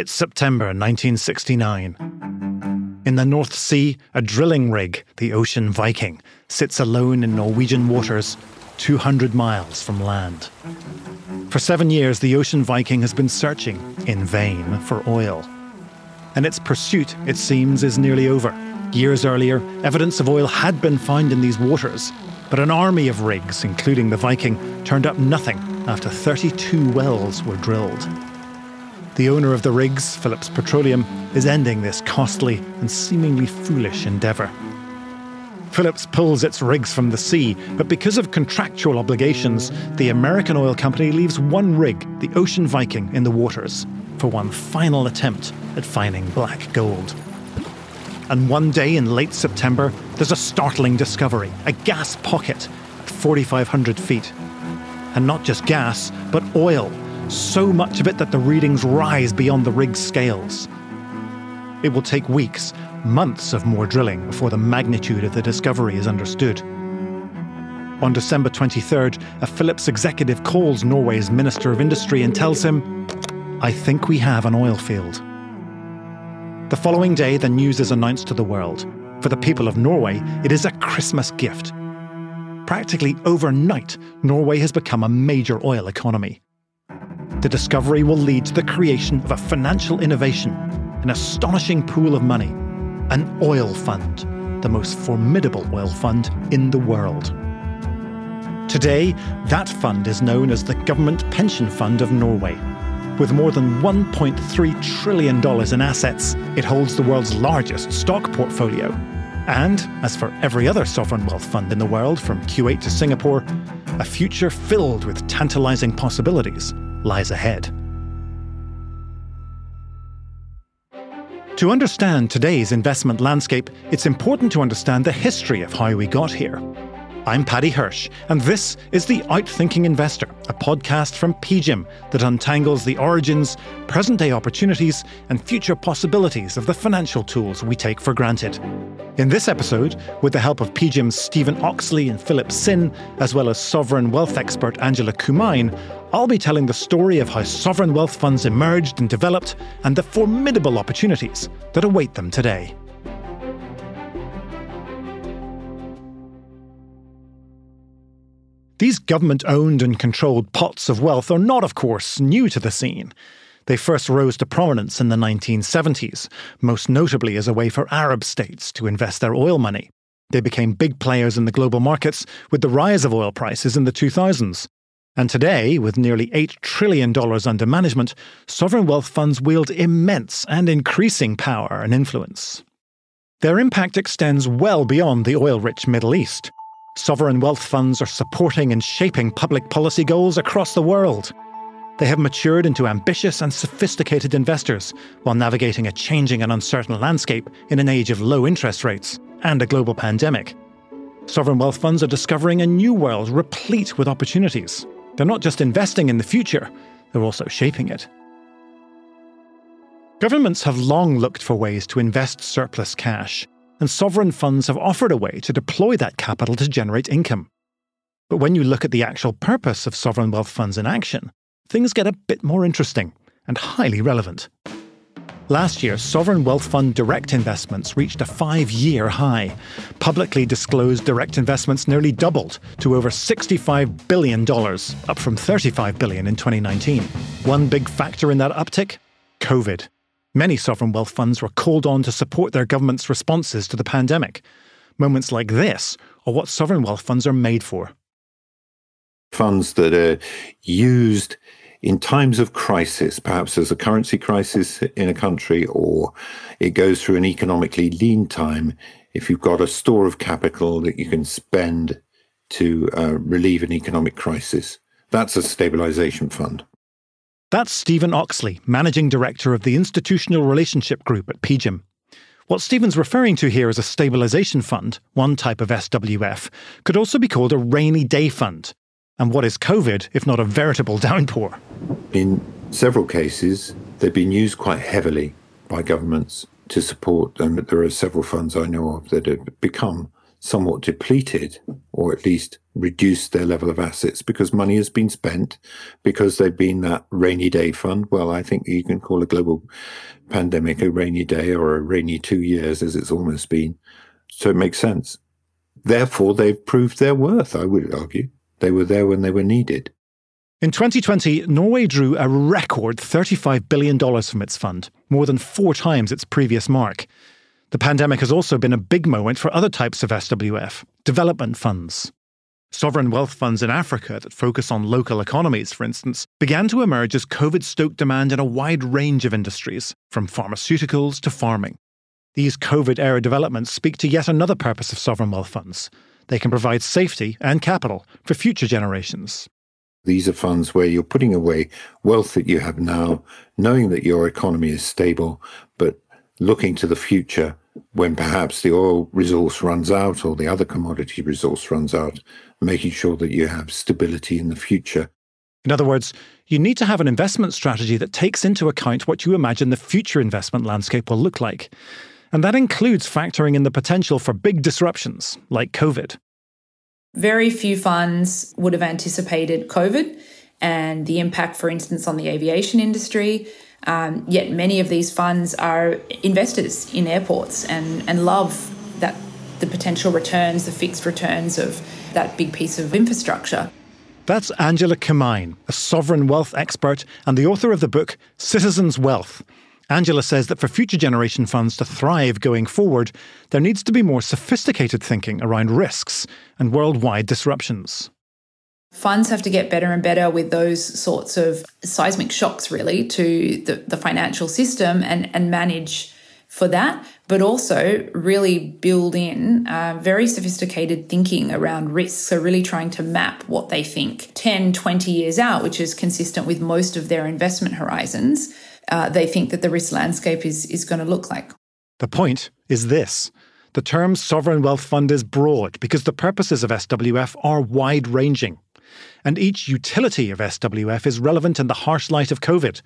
It's September 1969. In the North Sea, a drilling rig, the Ocean Viking, sits alone in Norwegian waters, 200 miles from land. For seven years, the Ocean Viking has been searching, in vain, for oil. And its pursuit, it seems, is nearly over. Years earlier, evidence of oil had been found in these waters, but an army of rigs, including the Viking, turned up nothing after 32 wells were drilled. The owner of the rigs, Phillips Petroleum, is ending this costly and seemingly foolish endeavour. Phillips pulls its rigs from the sea, but because of contractual obligations, the American oil company leaves one rig, the Ocean Viking, in the waters for one final attempt at finding black gold. And one day in late September, there's a startling discovery a gas pocket at 4,500 feet. And not just gas, but oil so much of it that the readings rise beyond the rig's scales. It will take weeks, months of more drilling before the magnitude of the discovery is understood. On December 23rd, a Phillips executive calls Norway's Minister of Industry and tells him, I think we have an oil field. The following day, the news is announced to the world. For the people of Norway, it is a Christmas gift. Practically overnight, Norway has become a major oil economy. The discovery will lead to the creation of a financial innovation, an astonishing pool of money, an oil fund, the most formidable oil fund in the world. Today, that fund is known as the Government Pension Fund of Norway. With more than $1.3 trillion in assets, it holds the world's largest stock portfolio. And, as for every other sovereign wealth fund in the world, from Kuwait to Singapore, a future filled with tantalizing possibilities lies ahead. To understand today's investment landscape, it's important to understand the history of how we got here. I'm Paddy Hirsch, and this is The Outthinking Investor, a podcast from PGIM that untangles the origins, present day opportunities, and future possibilities of the financial tools we take for granted. In this episode, with the help of PGIM's Stephen Oxley and Philip Sin, as well as sovereign wealth expert Angela Cummine, I'll be telling the story of how sovereign wealth funds emerged and developed, and the formidable opportunities that await them today. These government owned and controlled pots of wealth are not, of course, new to the scene. They first rose to prominence in the 1970s, most notably as a way for Arab states to invest their oil money. They became big players in the global markets with the rise of oil prices in the 2000s. And today, with nearly $8 trillion under management, sovereign wealth funds wield immense and increasing power and influence. Their impact extends well beyond the oil rich Middle East. Sovereign wealth funds are supporting and shaping public policy goals across the world. They have matured into ambitious and sophisticated investors while navigating a changing and uncertain landscape in an age of low interest rates and a global pandemic. Sovereign wealth funds are discovering a new world replete with opportunities. They're not just investing in the future, they're also shaping it. Governments have long looked for ways to invest surplus cash and sovereign funds have offered a way to deploy that capital to generate income. But when you look at the actual purpose of sovereign wealth funds in action, things get a bit more interesting and highly relevant. Last year, sovereign wealth fund direct investments reached a five year high. Publicly disclosed direct investments nearly doubled to over $65 billion, up from 35 billion in 2019. One big factor in that uptick? COVID. Many sovereign wealth funds were called on to support their government's responses to the pandemic. Moments like this are what sovereign wealth funds are made for. Funds that are used in times of crisis, perhaps there's a currency crisis in a country, or it goes through an economically lean time. If you've got a store of capital that you can spend to uh, relieve an economic crisis, that's a stabilization fund. That's Stephen Oxley, Managing Director of the Institutional Relationship Group at PGIM. What Stephen's referring to here as a stabilisation fund, one type of SWF, could also be called a rainy day fund. And what is COVID if not a veritable downpour? In several cases, they've been used quite heavily by governments to support them. There are several funds I know of that have become somewhat depleted or at least reduced their level of assets because money has been spent because they've been that rainy day fund. Well, I think you can call a global pandemic a rainy day or a rainy two years as it's almost been. So it makes sense. Therefore, they've proved their worth, I would argue. They were there when they were needed. In 2020, Norway drew a record $35 billion from its fund, more than four times its previous mark. The pandemic has also been a big moment for other types of SWF, development funds. Sovereign wealth funds in Africa that focus on local economies, for instance, began to emerge as COVID stoked demand in a wide range of industries, from pharmaceuticals to farming. These COVID era developments speak to yet another purpose of sovereign wealth funds. They can provide safety and capital for future generations. These are funds where you're putting away wealth that you have now, knowing that your economy is stable, but looking to the future when perhaps the oil resource runs out or the other commodity resource runs out, making sure that you have stability in the future. In other words, you need to have an investment strategy that takes into account what you imagine the future investment landscape will look like. And that includes factoring in the potential for big disruptions like COVID. Very few funds would have anticipated COVID and the impact, for instance, on the aviation industry. Um, yet many of these funds are investors in airports and, and love that the potential returns, the fixed returns of that big piece of infrastructure. That's Angela Cummine, a sovereign wealth expert and the author of the book Citizens' Wealth Angela says that for future generation funds to thrive going forward, there needs to be more sophisticated thinking around risks and worldwide disruptions. Funds have to get better and better with those sorts of seismic shocks, really, to the, the financial system and, and manage for that, but also really build in uh, very sophisticated thinking around risks. So, really trying to map what they think 10, 20 years out, which is consistent with most of their investment horizons uh, they think that the risk landscape is, is going to look like. The point is this. The term sovereign wealth fund is broad because the purposes of SWF are wide ranging. And each utility of SWF is relevant in the harsh light of COVID,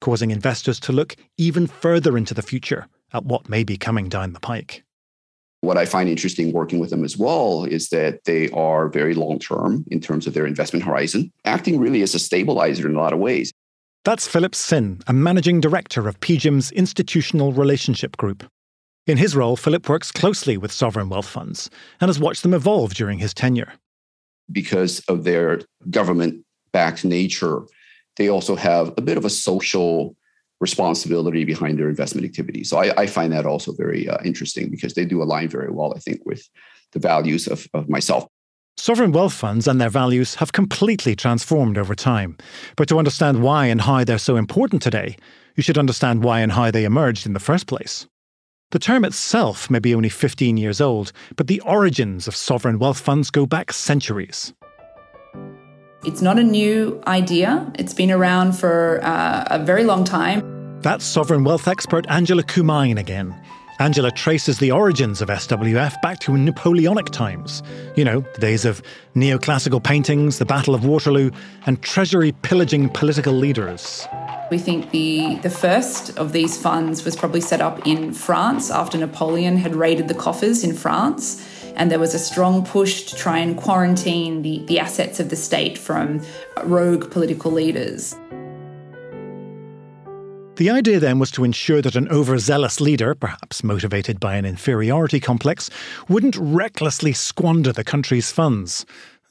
causing investors to look even further into the future at what may be coming down the pike. What I find interesting working with them as well is that they are very long term in terms of their investment horizon, acting really as a stabilizer in a lot of ways. That's Philip Sin, a managing director of PGIM's Institutional Relationship Group. In his role, Philip works closely with sovereign wealth funds and has watched them evolve during his tenure. Because of their government backed nature, they also have a bit of a social responsibility behind their investment activity. So I, I find that also very uh, interesting because they do align very well, I think, with the values of, of myself. Sovereign wealth funds and their values have completely transformed over time. But to understand why and how they're so important today, you should understand why and how they emerged in the first place. The term itself may be only 15 years old, but the origins of sovereign wealth funds go back centuries. It's not a new idea, it's been around for uh, a very long time. That's sovereign wealth expert Angela Cummine again. Angela traces the origins of SWF back to Napoleonic times. You know, the days of neoclassical paintings, the Battle of Waterloo, and treasury pillaging political leaders. We think the, the first of these funds was probably set up in France after Napoleon had raided the coffers in France. And there was a strong push to try and quarantine the, the assets of the state from rogue political leaders. The idea then was to ensure that an overzealous leader, perhaps motivated by an inferiority complex, wouldn't recklessly squander the country's funds.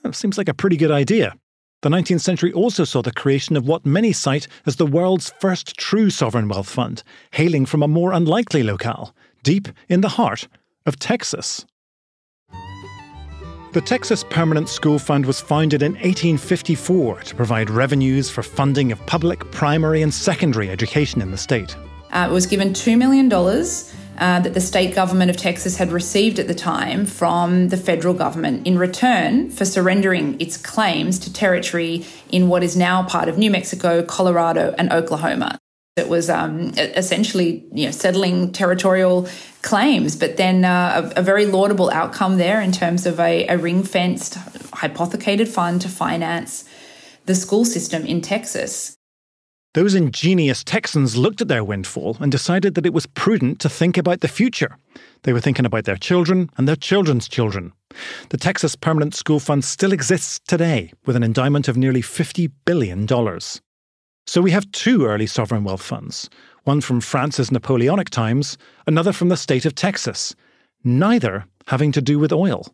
That seems like a pretty good idea. The 19th century also saw the creation of what many cite as the world's first true sovereign wealth fund, hailing from a more unlikely locale, deep in the heart of Texas. The Texas Permanent School Fund was founded in 1854 to provide revenues for funding of public primary and secondary education in the state. Uh, it was given $2 million uh, that the state government of Texas had received at the time from the federal government in return for surrendering its claims to territory in what is now part of New Mexico, Colorado, and Oklahoma. It was um, essentially you know, settling territorial claims, but then uh, a, a, very laudable outcome there in terms of a, a ring fenced, hypothecated fund to finance the school system in Texas. Those ingenious Texans looked at their windfall and decided that it was prudent to think about the future. They were thinking about their children and their children's children. The Texas Permanent School Fund still exists today with an endowment of nearly $50 billion. So we have two early sovereign wealth funds one from France's Napoleonic times, another from the state of Texas, neither having to do with oil.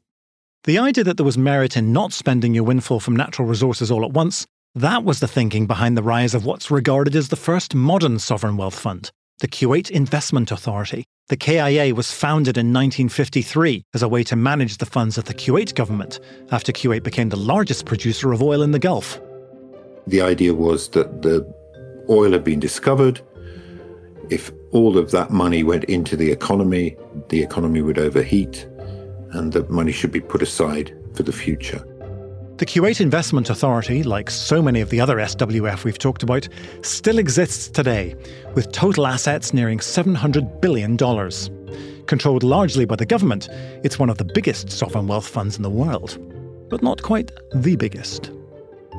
The idea that there was merit in not spending your windfall from natural resources all at once, that was the thinking behind the rise of what's regarded as the first modern sovereign wealth fund, the Kuwait Investment Authority. The KIA was founded in 1953 as a way to manage the funds of the Kuwait government after Kuwait became the largest producer of oil in the Gulf. The idea was that the oil had been discovered. If all of that money went into the economy, the economy would overheat, and the money should be put aside for the future. The Kuwait Investment Authority, like so many of the other SWF we've talked about, still exists today, with total assets nearing $700 billion. Controlled largely by the government, it's one of the biggest sovereign wealth funds in the world, but not quite the biggest.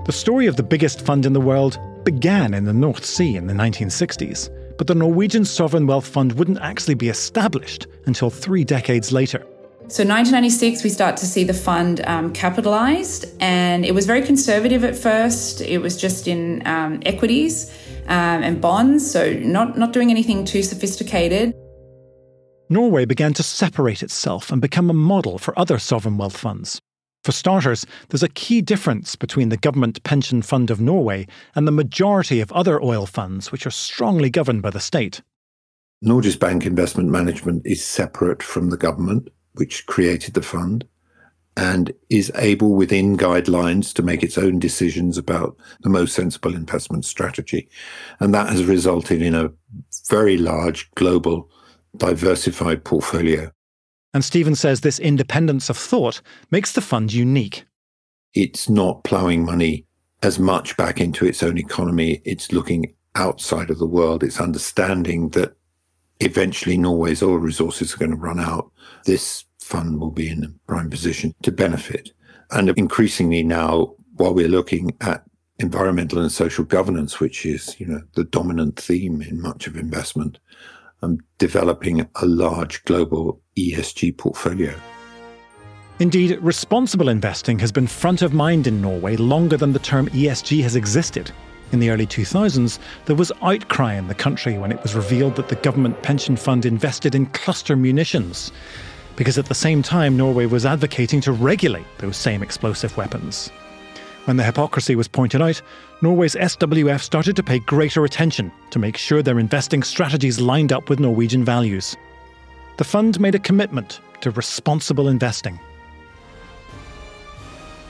The story of the biggest fund in the world began in the North Sea in the 1960s, but the Norwegian Sovereign Wealth Fund wouldn't actually be established until three decades later. So 1996, we start to see the fund um, capitalized, and it was very conservative at first. It was just in um, equities um, and bonds, so not not doing anything too sophisticated. Norway began to separate itself and become a model for other sovereign wealth funds. For starters, there's a key difference between the Government Pension Fund of Norway and the majority of other oil funds, which are strongly governed by the state. Norges Bank Investment Management is separate from the government which created the fund and is able within guidelines to make its own decisions about the most sensible investment strategy. And that has resulted in a very large global diversified portfolio. And Stephen says this independence of thought makes the fund unique. It's not ploughing money as much back into its own economy. It's looking outside of the world. It's understanding that eventually Norway's oil resources are going to run out. This fund will be in a prime position to benefit. And increasingly now, while we're looking at environmental and social governance, which is, you know, the dominant theme in much of investment, I'm developing a large global ESG portfolio. Indeed, responsible investing has been front of mind in Norway longer than the term ESG has existed. In the early 2000s, there was outcry in the country when it was revealed that the government pension fund invested in cluster munitions, because at the same time, Norway was advocating to regulate those same explosive weapons. When the hypocrisy was pointed out, Norway's SWF started to pay greater attention to make sure their investing strategies lined up with Norwegian values. The fund made a commitment to responsible investing.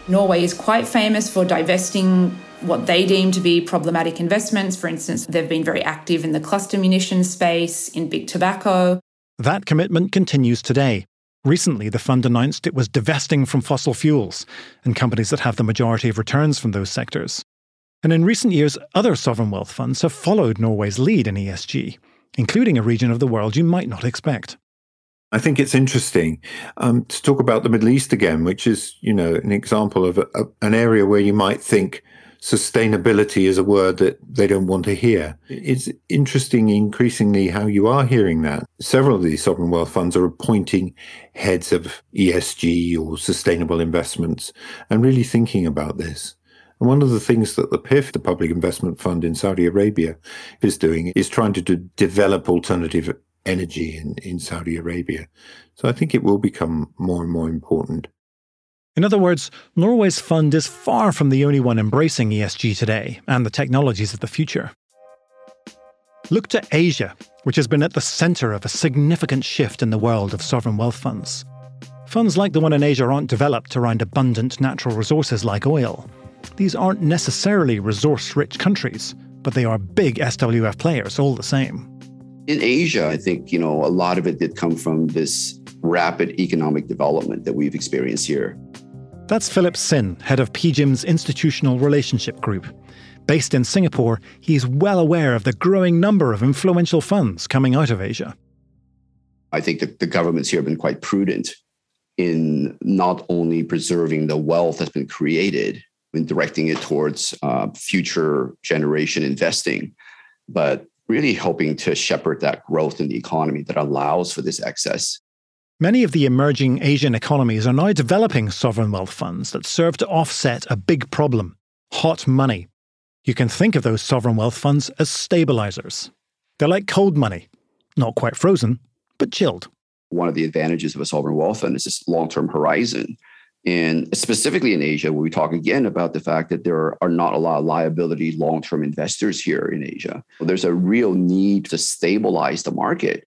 Norway is quite famous for divesting what they deem to be problematic investments. For instance, they've been very active in the cluster munitions space, in big tobacco. That commitment continues today. Recently, the fund announced it was divesting from fossil fuels and companies that have the majority of returns from those sectors. And in recent years, other sovereign wealth funds have followed Norway's lead in ESG, including a region of the world you might not expect. I think it's interesting um, to talk about the Middle East again, which is, you know, an example of a, a, an area where you might think sustainability is a word that they don't want to hear. It's interesting increasingly how you are hearing that. Several of these sovereign wealth funds are appointing heads of ESG or sustainable investments and really thinking about this. And one of the things that the PIF, the Public Investment Fund in Saudi Arabia, is doing is trying to develop alternative energy in, in Saudi Arabia. So I think it will become more and more important. In other words, Norway's fund is far from the only one embracing ESG today and the technologies of the future. Look to Asia, which has been at the centre of a significant shift in the world of sovereign wealth funds. Funds like the one in Asia aren't developed around abundant natural resources like oil. These aren't necessarily resource rich countries, but they are big SWF players all the same. In Asia, I think, you know, a lot of it did come from this rapid economic development that we've experienced here. That's Philip Sin, head of PGIM's Institutional Relationship Group. Based in Singapore, he's well aware of the growing number of influential funds coming out of Asia. I think that the governments here have been quite prudent in not only preserving the wealth that's been created, and directing it towards uh, future generation investing, but really hoping to shepherd that growth in the economy that allows for this excess. Many of the emerging Asian economies are now developing sovereign wealth funds that serve to offset a big problem hot money. You can think of those sovereign wealth funds as stabilizers. They're like cold money, not quite frozen, but chilled. One of the advantages of a sovereign wealth fund is this long term horizon. And specifically in Asia, where we talk again about the fact that there are not a lot of liability long term investors here in Asia, there's a real need to stabilize the market.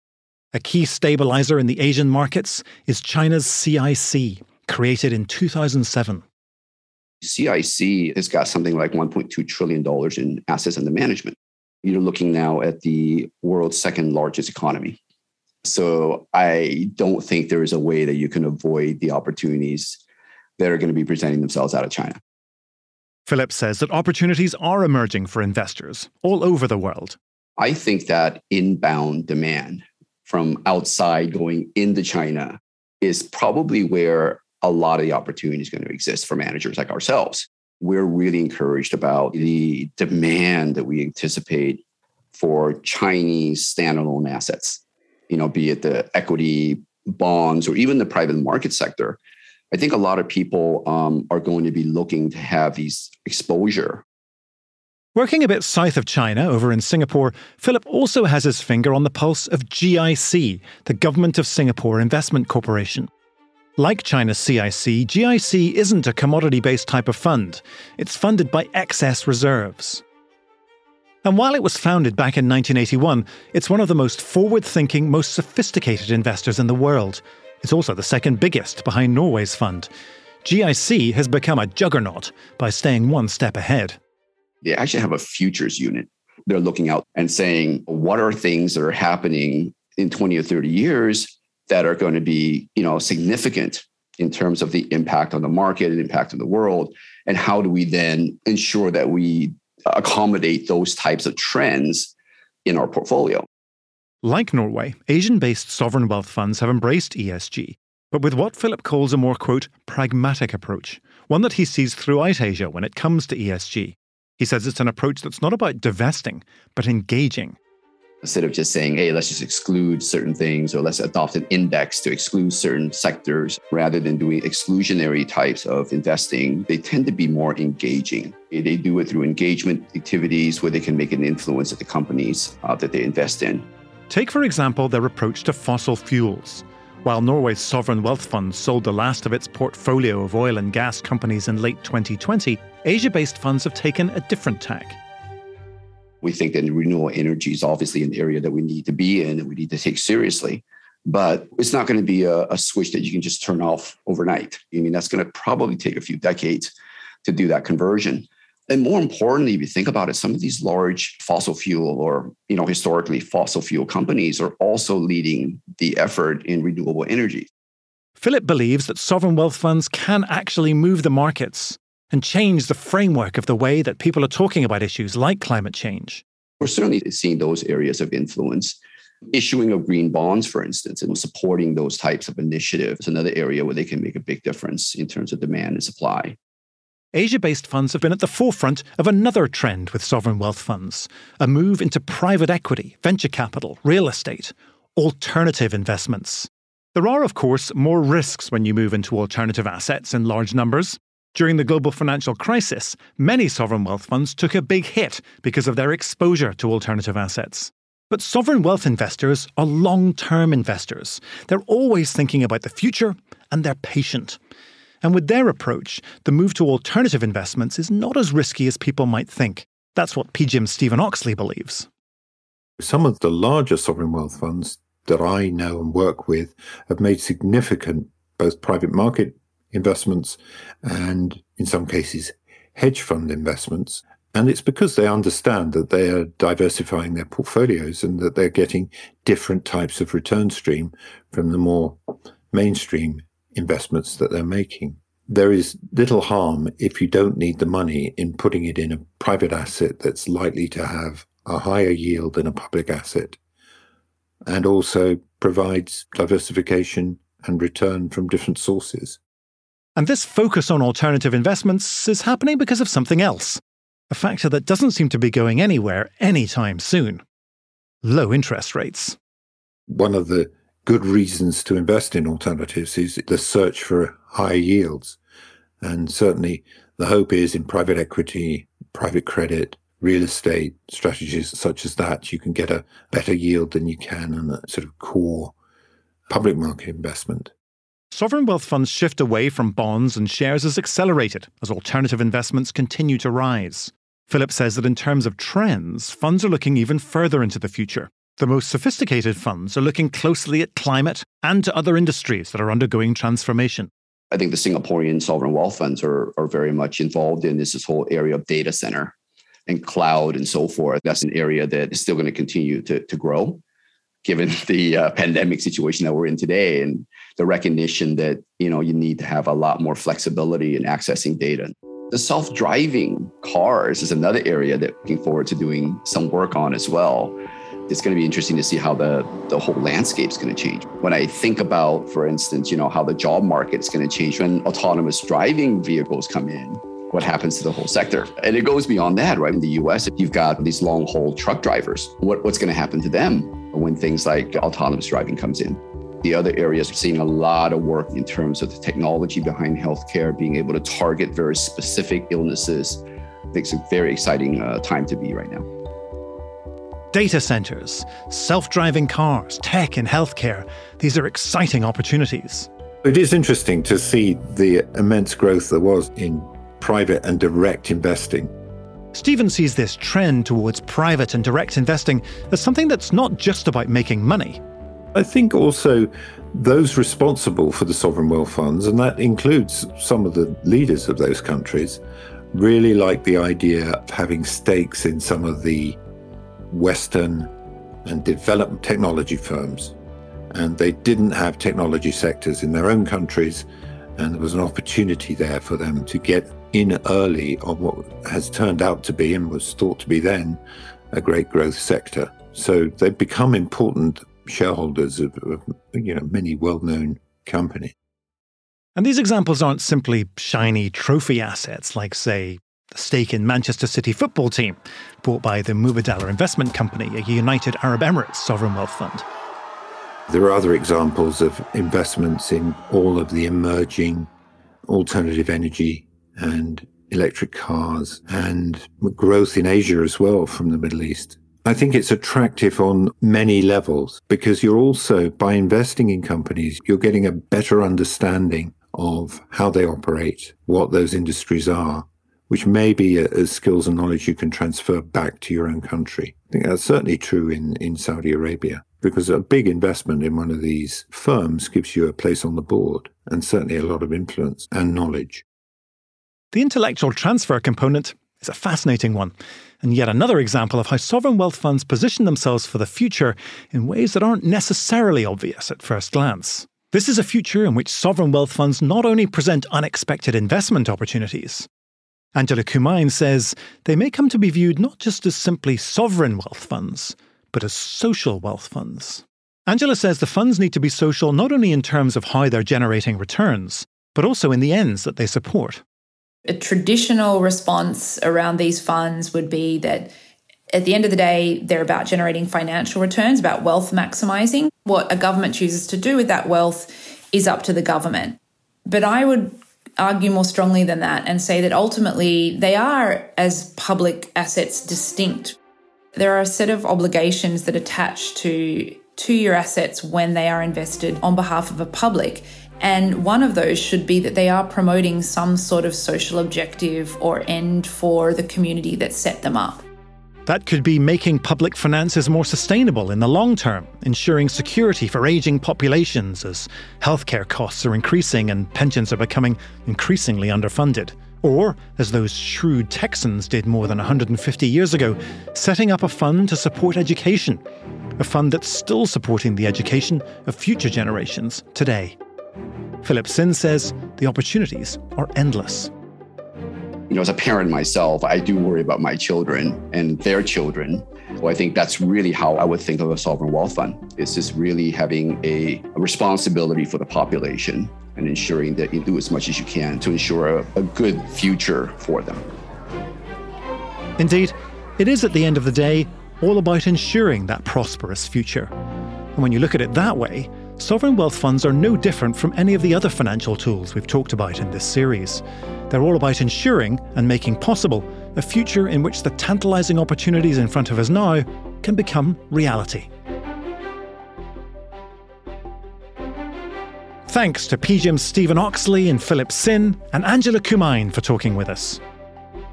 A key stabilizer in the Asian markets is China's CIC, created in 2007. CIC has got something like $1.2 trillion in assets under management. You're looking now at the world's second largest economy. So I don't think there is a way that you can avoid the opportunities that are going to be presenting themselves out of China. Philip says that opportunities are emerging for investors all over the world. I think that inbound demand from outside going into China is probably where a lot of the opportunity is going to exist for managers like ourselves. We're really encouraged about the demand that we anticipate for Chinese standalone assets, you know, be it the equity bonds or even the private market sector. I think a lot of people um, are going to be looking to have these exposure. Working a bit south of China, over in Singapore, Philip also has his finger on the pulse of GIC, the Government of Singapore Investment Corporation. Like China's CIC, GIC isn't a commodity based type of fund. It's funded by excess reserves. And while it was founded back in 1981, it's one of the most forward thinking, most sophisticated investors in the world, it's also the second biggest behind Norway's fund. GIC has become a juggernaut by staying one step ahead. They actually have a futures unit. They're looking out and saying, what are things that are happening in 20 or 30 years that are going to be, you know, significant in terms of the impact on the market and impact on the world? And how do we then ensure that we accommodate those types of trends in our portfolio? Like Norway, Asian based sovereign wealth funds have embraced ESG, but with what Philip calls a more, quote, pragmatic approach, one that he sees throughout Asia when it comes to ESG. He says it's an approach that's not about divesting, but engaging. Instead of just saying, hey, let's just exclude certain things or let's adopt an index to exclude certain sectors rather than doing exclusionary types of investing, they tend to be more engaging. They do it through engagement activities where they can make an influence at the companies uh, that they invest in. Take, for example, their approach to fossil fuels. While Norway's sovereign wealth fund sold the last of its portfolio of oil and gas companies in late 2020, Asia based funds have taken a different tack. We think that renewable energy is obviously an area that we need to be in and we need to take seriously. But it's not going to be a, a switch that you can just turn off overnight. I mean, that's going to probably take a few decades to do that conversion. And more importantly, if you think about it, some of these large fossil fuel or, you know, historically fossil fuel companies are also leading the effort in renewable energy. Philip believes that sovereign wealth funds can actually move the markets and change the framework of the way that people are talking about issues like climate change. We're certainly seeing those areas of influence. Issuing of green bonds, for instance, and supporting those types of initiatives, another area where they can make a big difference in terms of demand and supply. Asia based funds have been at the forefront of another trend with sovereign wealth funds a move into private equity, venture capital, real estate, alternative investments. There are, of course, more risks when you move into alternative assets in large numbers. During the global financial crisis, many sovereign wealth funds took a big hit because of their exposure to alternative assets. But sovereign wealth investors are long term investors. They're always thinking about the future and they're patient. And with their approach, the move to alternative investments is not as risky as people might think. That's what PGIM's Stephen Oxley believes. Some of the larger sovereign wealth funds that I know and work with have made significant both private market investments and, in some cases, hedge fund investments. And it's because they understand that they are diversifying their portfolios and that they're getting different types of return stream from the more mainstream investments that they're making. There is little harm if you don't need the money in putting it in a private asset that's likely to have a higher yield than a public asset and also provides diversification and return from different sources. And this focus on alternative investments is happening because of something else, a factor that doesn't seem to be going anywhere anytime soon low interest rates. One of the good reasons to invest in alternatives is the search for high yields. And certainly the hope is in private equity, private credit, real estate strategies such as that, you can get a better yield than you can in a sort of core public market investment. Sovereign wealth funds shift away from bonds and shares has accelerated as alternative investments continue to rise. Philip says that in terms of trends, funds are looking even further into the future. The most sophisticated funds are looking closely at climate and to other industries that are undergoing transformation. I think the Singaporean sovereign wealth funds are, are very much involved in this, this whole area of data center and cloud and so forth. That's an area that is still going to continue to, to grow given the uh, pandemic situation that we're in today and the recognition that you know you need to have a lot more flexibility in accessing data the self-driving cars is another area that looking forward to doing some work on as well it's going to be interesting to see how the, the whole landscape is going to change. When I think about, for instance, you know, how the job market is going to change when autonomous driving vehicles come in, what happens to the whole sector? And it goes beyond that, right? In the US, you've got these long haul truck drivers. What, what's going to happen to them when things like autonomous driving comes in? The other areas, we're seeing a lot of work in terms of the technology behind healthcare, being able to target very specific illnesses. I think it's a very exciting uh, time to be right now data centers, self driving cars, tech in healthcare. These are exciting opportunities. It is interesting to see the immense growth there was in private and direct investing. Stephen sees this trend towards private and direct investing as something that's not just about making money. I think also those responsible for the sovereign wealth funds, and that includes some of the leaders of those countries, really like the idea of having stakes in some of the Western and developed technology firms. And they didn't have technology sectors in their own countries. And there was an opportunity there for them to get in early on what has turned out to be and was thought to be then a great growth sector. So they've become important shareholders of, of you know many well-known companies. And these examples aren't simply shiny trophy assets like, say, stake in Manchester City football team, bought by the Mubadala Investment Company, a United Arab Emirates sovereign wealth fund. There are other examples of investments in all of the emerging alternative energy and electric cars and growth in Asia as well from the Middle East. I think it's attractive on many levels because you're also, by investing in companies, you're getting a better understanding of how they operate, what those industries are, which may be a, a skills and knowledge you can transfer back to your own country. I think that's certainly true in, in Saudi Arabia because a big investment in one of these firms gives you a place on the board and certainly a lot of influence and knowledge. The intellectual transfer component is a fascinating one, and yet another example of how sovereign wealth funds position themselves for the future in ways that aren't necessarily obvious at first glance. This is a future in which sovereign wealth funds not only present unexpected investment opportunities, Angela Cummine says they may come to be viewed not just as simply sovereign wealth funds, but as social wealth funds. Angela says the funds need to be social not only in terms of how they're generating returns, but also in the ends that they support. A traditional response around these funds would be that at the end of the day, they're about generating financial returns, about wealth maximizing. What a government chooses to do with that wealth is up to the government. But I would argue more strongly than that and say that ultimately they are, as public assets, distinct. There are a set of obligations that attach to, to your assets when they are invested on behalf of a public. And one of those should be that they are promoting some sort of social objective or end for the community that set them up. That could be making public finances more sustainable in the long term, ensuring security for ageing populations as healthcare costs are increasing and pensions are becoming increasingly underfunded. Or, as those shrewd Texans did more than 150 years ago, setting up a fund to support education, a fund that's still supporting the education of future generations today. Philip Sin says the opportunities are endless you know, as a parent myself, I do worry about my children and their children. Well, I think that's really how I would think of a sovereign wealth fund. It's just really having a, a responsibility for the population and ensuring that you do as much as you can to ensure a, a good future for them. Indeed, it is at the end of the day all about ensuring that prosperous future. And when you look at it that way, sovereign wealth funds are no different from any of the other financial tools we've talked about in this series. They're all about ensuring and making possible a future in which the tantalising opportunities in front of us now can become reality. Thanks to PGIM's Stephen Oxley and Philip Sin and Angela Cummine for talking with us.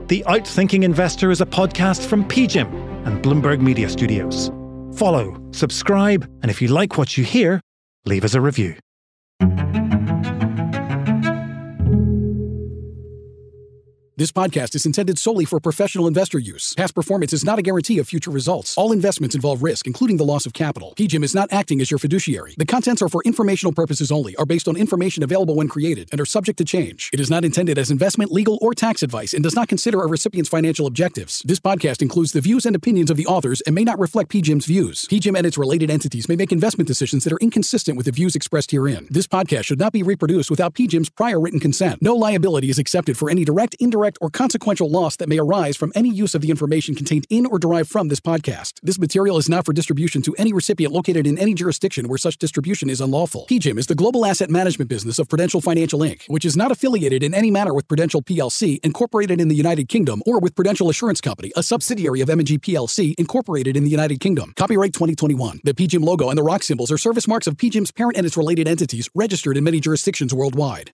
The Outthinking Investor is a podcast from PGIM and Bloomberg Media Studios. Follow, subscribe, and if you like what you hear, leave us a review. This podcast is intended solely for professional investor use. Past performance is not a guarantee of future results. All investments involve risk, including the loss of capital. PGIM is not acting as your fiduciary. The contents are for informational purposes only, are based on information available when created, and are subject to change. It is not intended as investment, legal, or tax advice and does not consider a recipient's financial objectives. This podcast includes the views and opinions of the authors and may not reflect PGIM's views. PGIM and its related entities may make investment decisions that are inconsistent with the views expressed herein. This podcast should not be reproduced without PGIM's prior written consent. No liability is accepted for any direct, indirect, or consequential loss that may arise from any use of the information contained in or derived from this podcast. This material is not for distribution to any recipient located in any jurisdiction where such distribution is unlawful. PGIM is the global asset management business of Prudential Financial Inc., which is not affiliated in any manner with Prudential PLC, incorporated in the United Kingdom, or with Prudential Assurance Company, a subsidiary of M&G PLC, incorporated in the United Kingdom. Copyright 2021. The PGIM logo and the rock symbols are service marks of PGIM's parent and its related entities registered in many jurisdictions worldwide.